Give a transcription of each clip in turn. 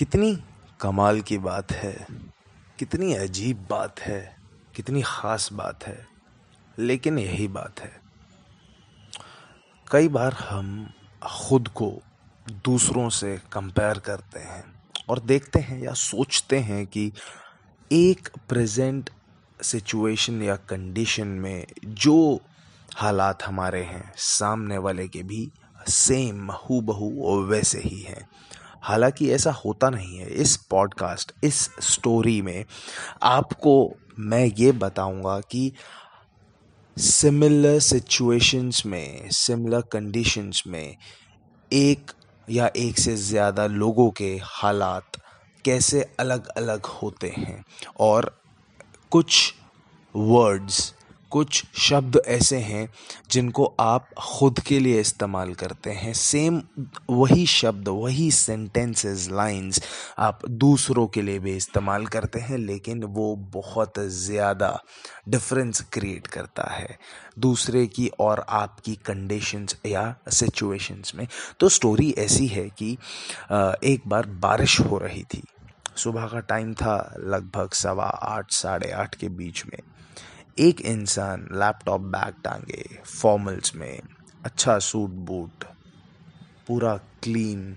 कितनी कमाल की बात है, कितनी अजीब बात है, कितनी ख़ास बात है, लेकिन यही बात है। कई बार हम खुद को दूसरों से कंपेयर करते हैं और देखते हैं या सोचते हैं कि एक प्रेजेंट सिचुएशन या कंडीशन में जो हालात हमारे हैं, सामने वाले के भी सेम हु बहू वैसे ही हैं। हालाँकि ऐसा होता नहीं है। इस पॉडकास्ट, इस स्टोरी में आपको मैं ये बताऊँगा कि सिमिलर सिचुएशंस में सिमिलर कंडीशंस में एक या एक से ज़्यादा लोगों के हालात कैसे अलग अलग होते हैं और कुछ वर्ड्स कुछ शब्द ऐसे हैं जिनको आप खुद के लिए इस्तेमाल करते हैं। सेम वही शब्द, वही सेंटेंसेस लाइंस आप दूसरों के लिए भी इस्तेमाल करते हैं, लेकिन वो बहुत ज़्यादा डिफरेंस क्रिएट करता है दूसरे की और आपकी कंडीशंस या सिचुएशंस में। तो स्टोरी ऐसी है कि एक बार बारिश हो रही थी। सुबह का टाइम था लगभग सवा आठ, साढ़े आठ के बीच में। एक इंसान लैपटॉप बैग टांगे फॉर्मल्स में अच्छा सूट बूट पूरा क्लीन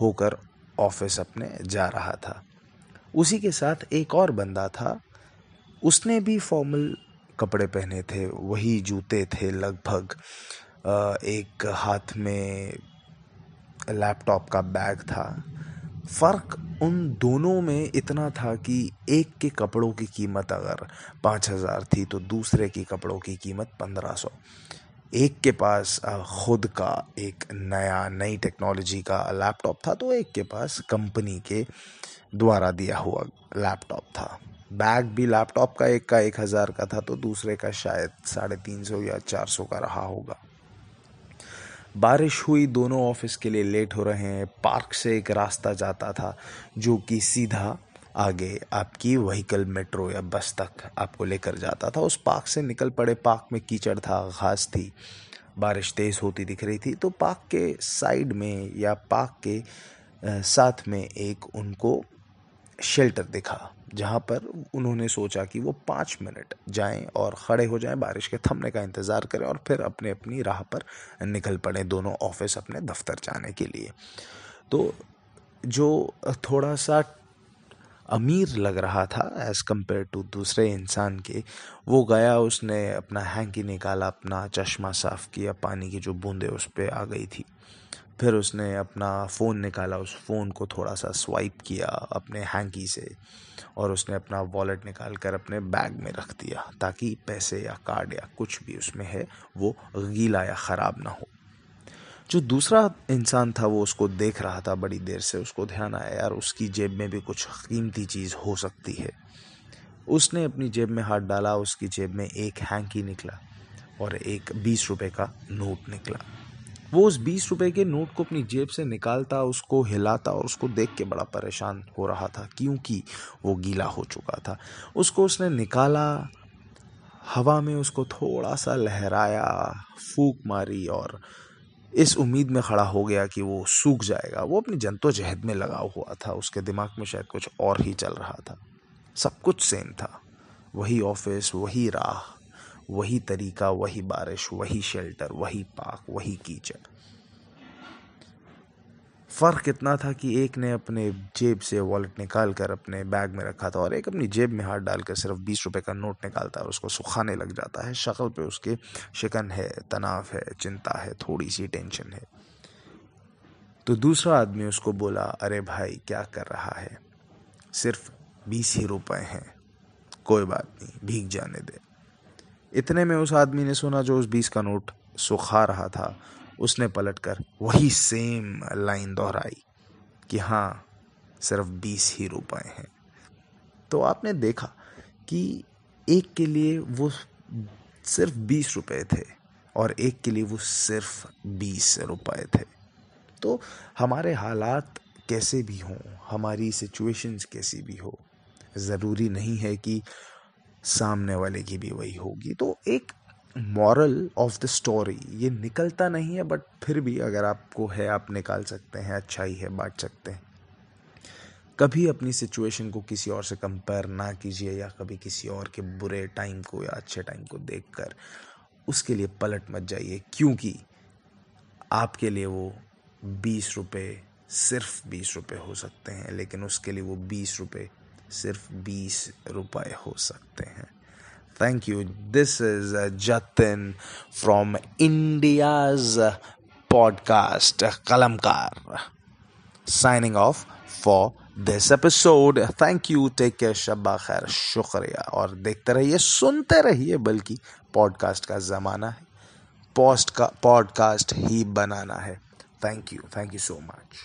होकर ऑफ़िस अपने जा रहा था। उसी के साथ एक और बंदा था, उसने भी फॉर्मल कपड़े पहने थे, वही जूते थे लगभग एक हाथ में लैपटॉप का बैग था। फ़र्क उन दोनों में इतना था कि एक के कपड़ों की कीमत अगर पाँच हज़ार थी तो दूसरे की कपड़ों की कीमत पंद्रह सौ। एक के पास खुद का एक नया, नई टेक्नोलॉजी का लैपटॉप था तो एक के पास कंपनी के द्वारा दिया हुआ लैपटॉप था। बैग भी लैपटॉप का एक का एक हज़ार का था तो दूसरे का शायद साढ़े तीन सौ या चार सौ का रहा होगा। बारिश हुई, दोनों ऑफ़िस के लिए लेट हो रहे हैं। पार्क से एक रास्ता जाता था, जो कि सीधा आगे आपकी व्हीकल, मेट्रो या बस तक आपको लेकर जाता था। उस पार्क से निकल पड़े, पार्क में कीचड़ था, घास थी, बारिश तेज़ होती दिख रही थी। तो पार्क के साइड में या पार्क के साथ में एक उनको शेल्टर दिखा, जहाँ पर उन्होंने सोचा कि वो पाँच मिनट जाएँ और खड़े हो जाएँ, बारिश के थमने का इंतज़ार करें और फिर अपने अपनी राह पर निकल पड़े दोनों ऑफ़िस अपने दफ्तर जाने के लिए। तो जो थोड़ा सा अमीर लग रहा था एज़ कंपेयर टू दूसरे इंसान के, वो गया, उसने अपना हैंकी निकाला, अपना चश्मा साफ़ किया, पानी की जो बूंदें उस पर आ गई थी। फिर उसने अपना फ़ोन निकाला, उस फ़ोन को थोड़ा सा स्वाइप किया अपने हैंकी से और उसने अपना वॉलेट निकाल कर अपने बैग में रख दिया ताकि पैसे या कार्ड या कुछ भी उसमें है, वो गीला या ख़राब ना हो। जो दूसरा इंसान था, वो उसको देख रहा था बड़ी देर से, उसको ध्यान आया, यार, उसकी जेब में भी कुछ कीमती चीज़ हो सकती है। उसने अपनी जेब में हाथ डाला, उसकी जेब में एक हैंकी निकला और एक बीस रुपए का नोट निकला। वो उस बीस रुपए के नोट को अपनी जेब से निकालता, उसको हिलाता और उसको देख के बड़ा परेशान हो रहा था, क्योंकि वो गीला हो चुका था। उसको उसने निकाला, हवा में उसको थोड़ा सा लहराया, फूक मारी और इस उम्मीद में खड़ा हो गया कि वो सूख जाएगा। वो अपनी जद्दोजहद में लगा हुआ था, उसके दिमाग में शायद कुछ और ही चल रहा था। सब कुछ सेम था। वही ऑफ़िस, वही राह वही तरीका, वही बारिश, वही शेल्टर वही पाक वही कीचड़। फ़र्क इतना था कि एक ने अपने जेब से वॉलेट निकाल कर अपने बैग में रखा था और एक अपनी जेब में हाथ डालकर सिर्फ़ बीस रुपए का नोट निकालता है उसको सुखाने लग जाता है। शक्ल पे उसके शिकन है, तनाव है, चिंता है थोड़ी सी टेंशन है। तो दूसरा आदमी उसको बोला, अरे भाई, क्या कर रहा है? सिर्फ़ बीस ही रुपए हैं। कोई बात नहीं, भीग जाने दे। इतने में उस आदमी ने सुना जो उस बीस का नोट सुखा रहा था। उसने पलटकर वही सेम लाइन दोहराई कि हाँ सिर्फ़ बीस ही रुपए हैं। तो आपने देखा कि एक के लिए वो सिर्फ़ बीस रुपए थे और एक के लिए वो सिर्फ़ बीस रुपए थे। तो हमारे हालात कैसे भी हों, हमारी सिचुएशंस कैसी भी हो, ज़रूरी नहीं है कि सामने वाले की भी वही होगी। तो एक मॉरल ऑफ़ द स्टोरी ये निकलता नहीं है बट फिर भी अगर आपको है, आप निकाल सकते हैं अच्छा ही है बांट सकते हैं। कभी अपनी सिचुएशन को किसी और से कंपेयर ना कीजिए, या कभी किसी और के बुरे टाइम को या अच्छे टाइम को देखकर उसके लिए पलट मत जाइए, क्योंकि आपके लिए वो बीस रुपये सिर्फ़ बीस रुपये हो सकते हैं, लेकिन उसके लिए वो बीस रुपये सिर्फ़ बीस रुपए हो सकते हैं। Thank you this is Jatin from India's podcast Kalamkar signing off for this episode thank you take care शब्बा खैर शुक्रिया और देखते रहिए, सुनते रहिए, बल्कि पॉडकास्ट का ज़माना है। पोस्ट का पॉडकास्ट ही बनाना है। Thank you thank you so much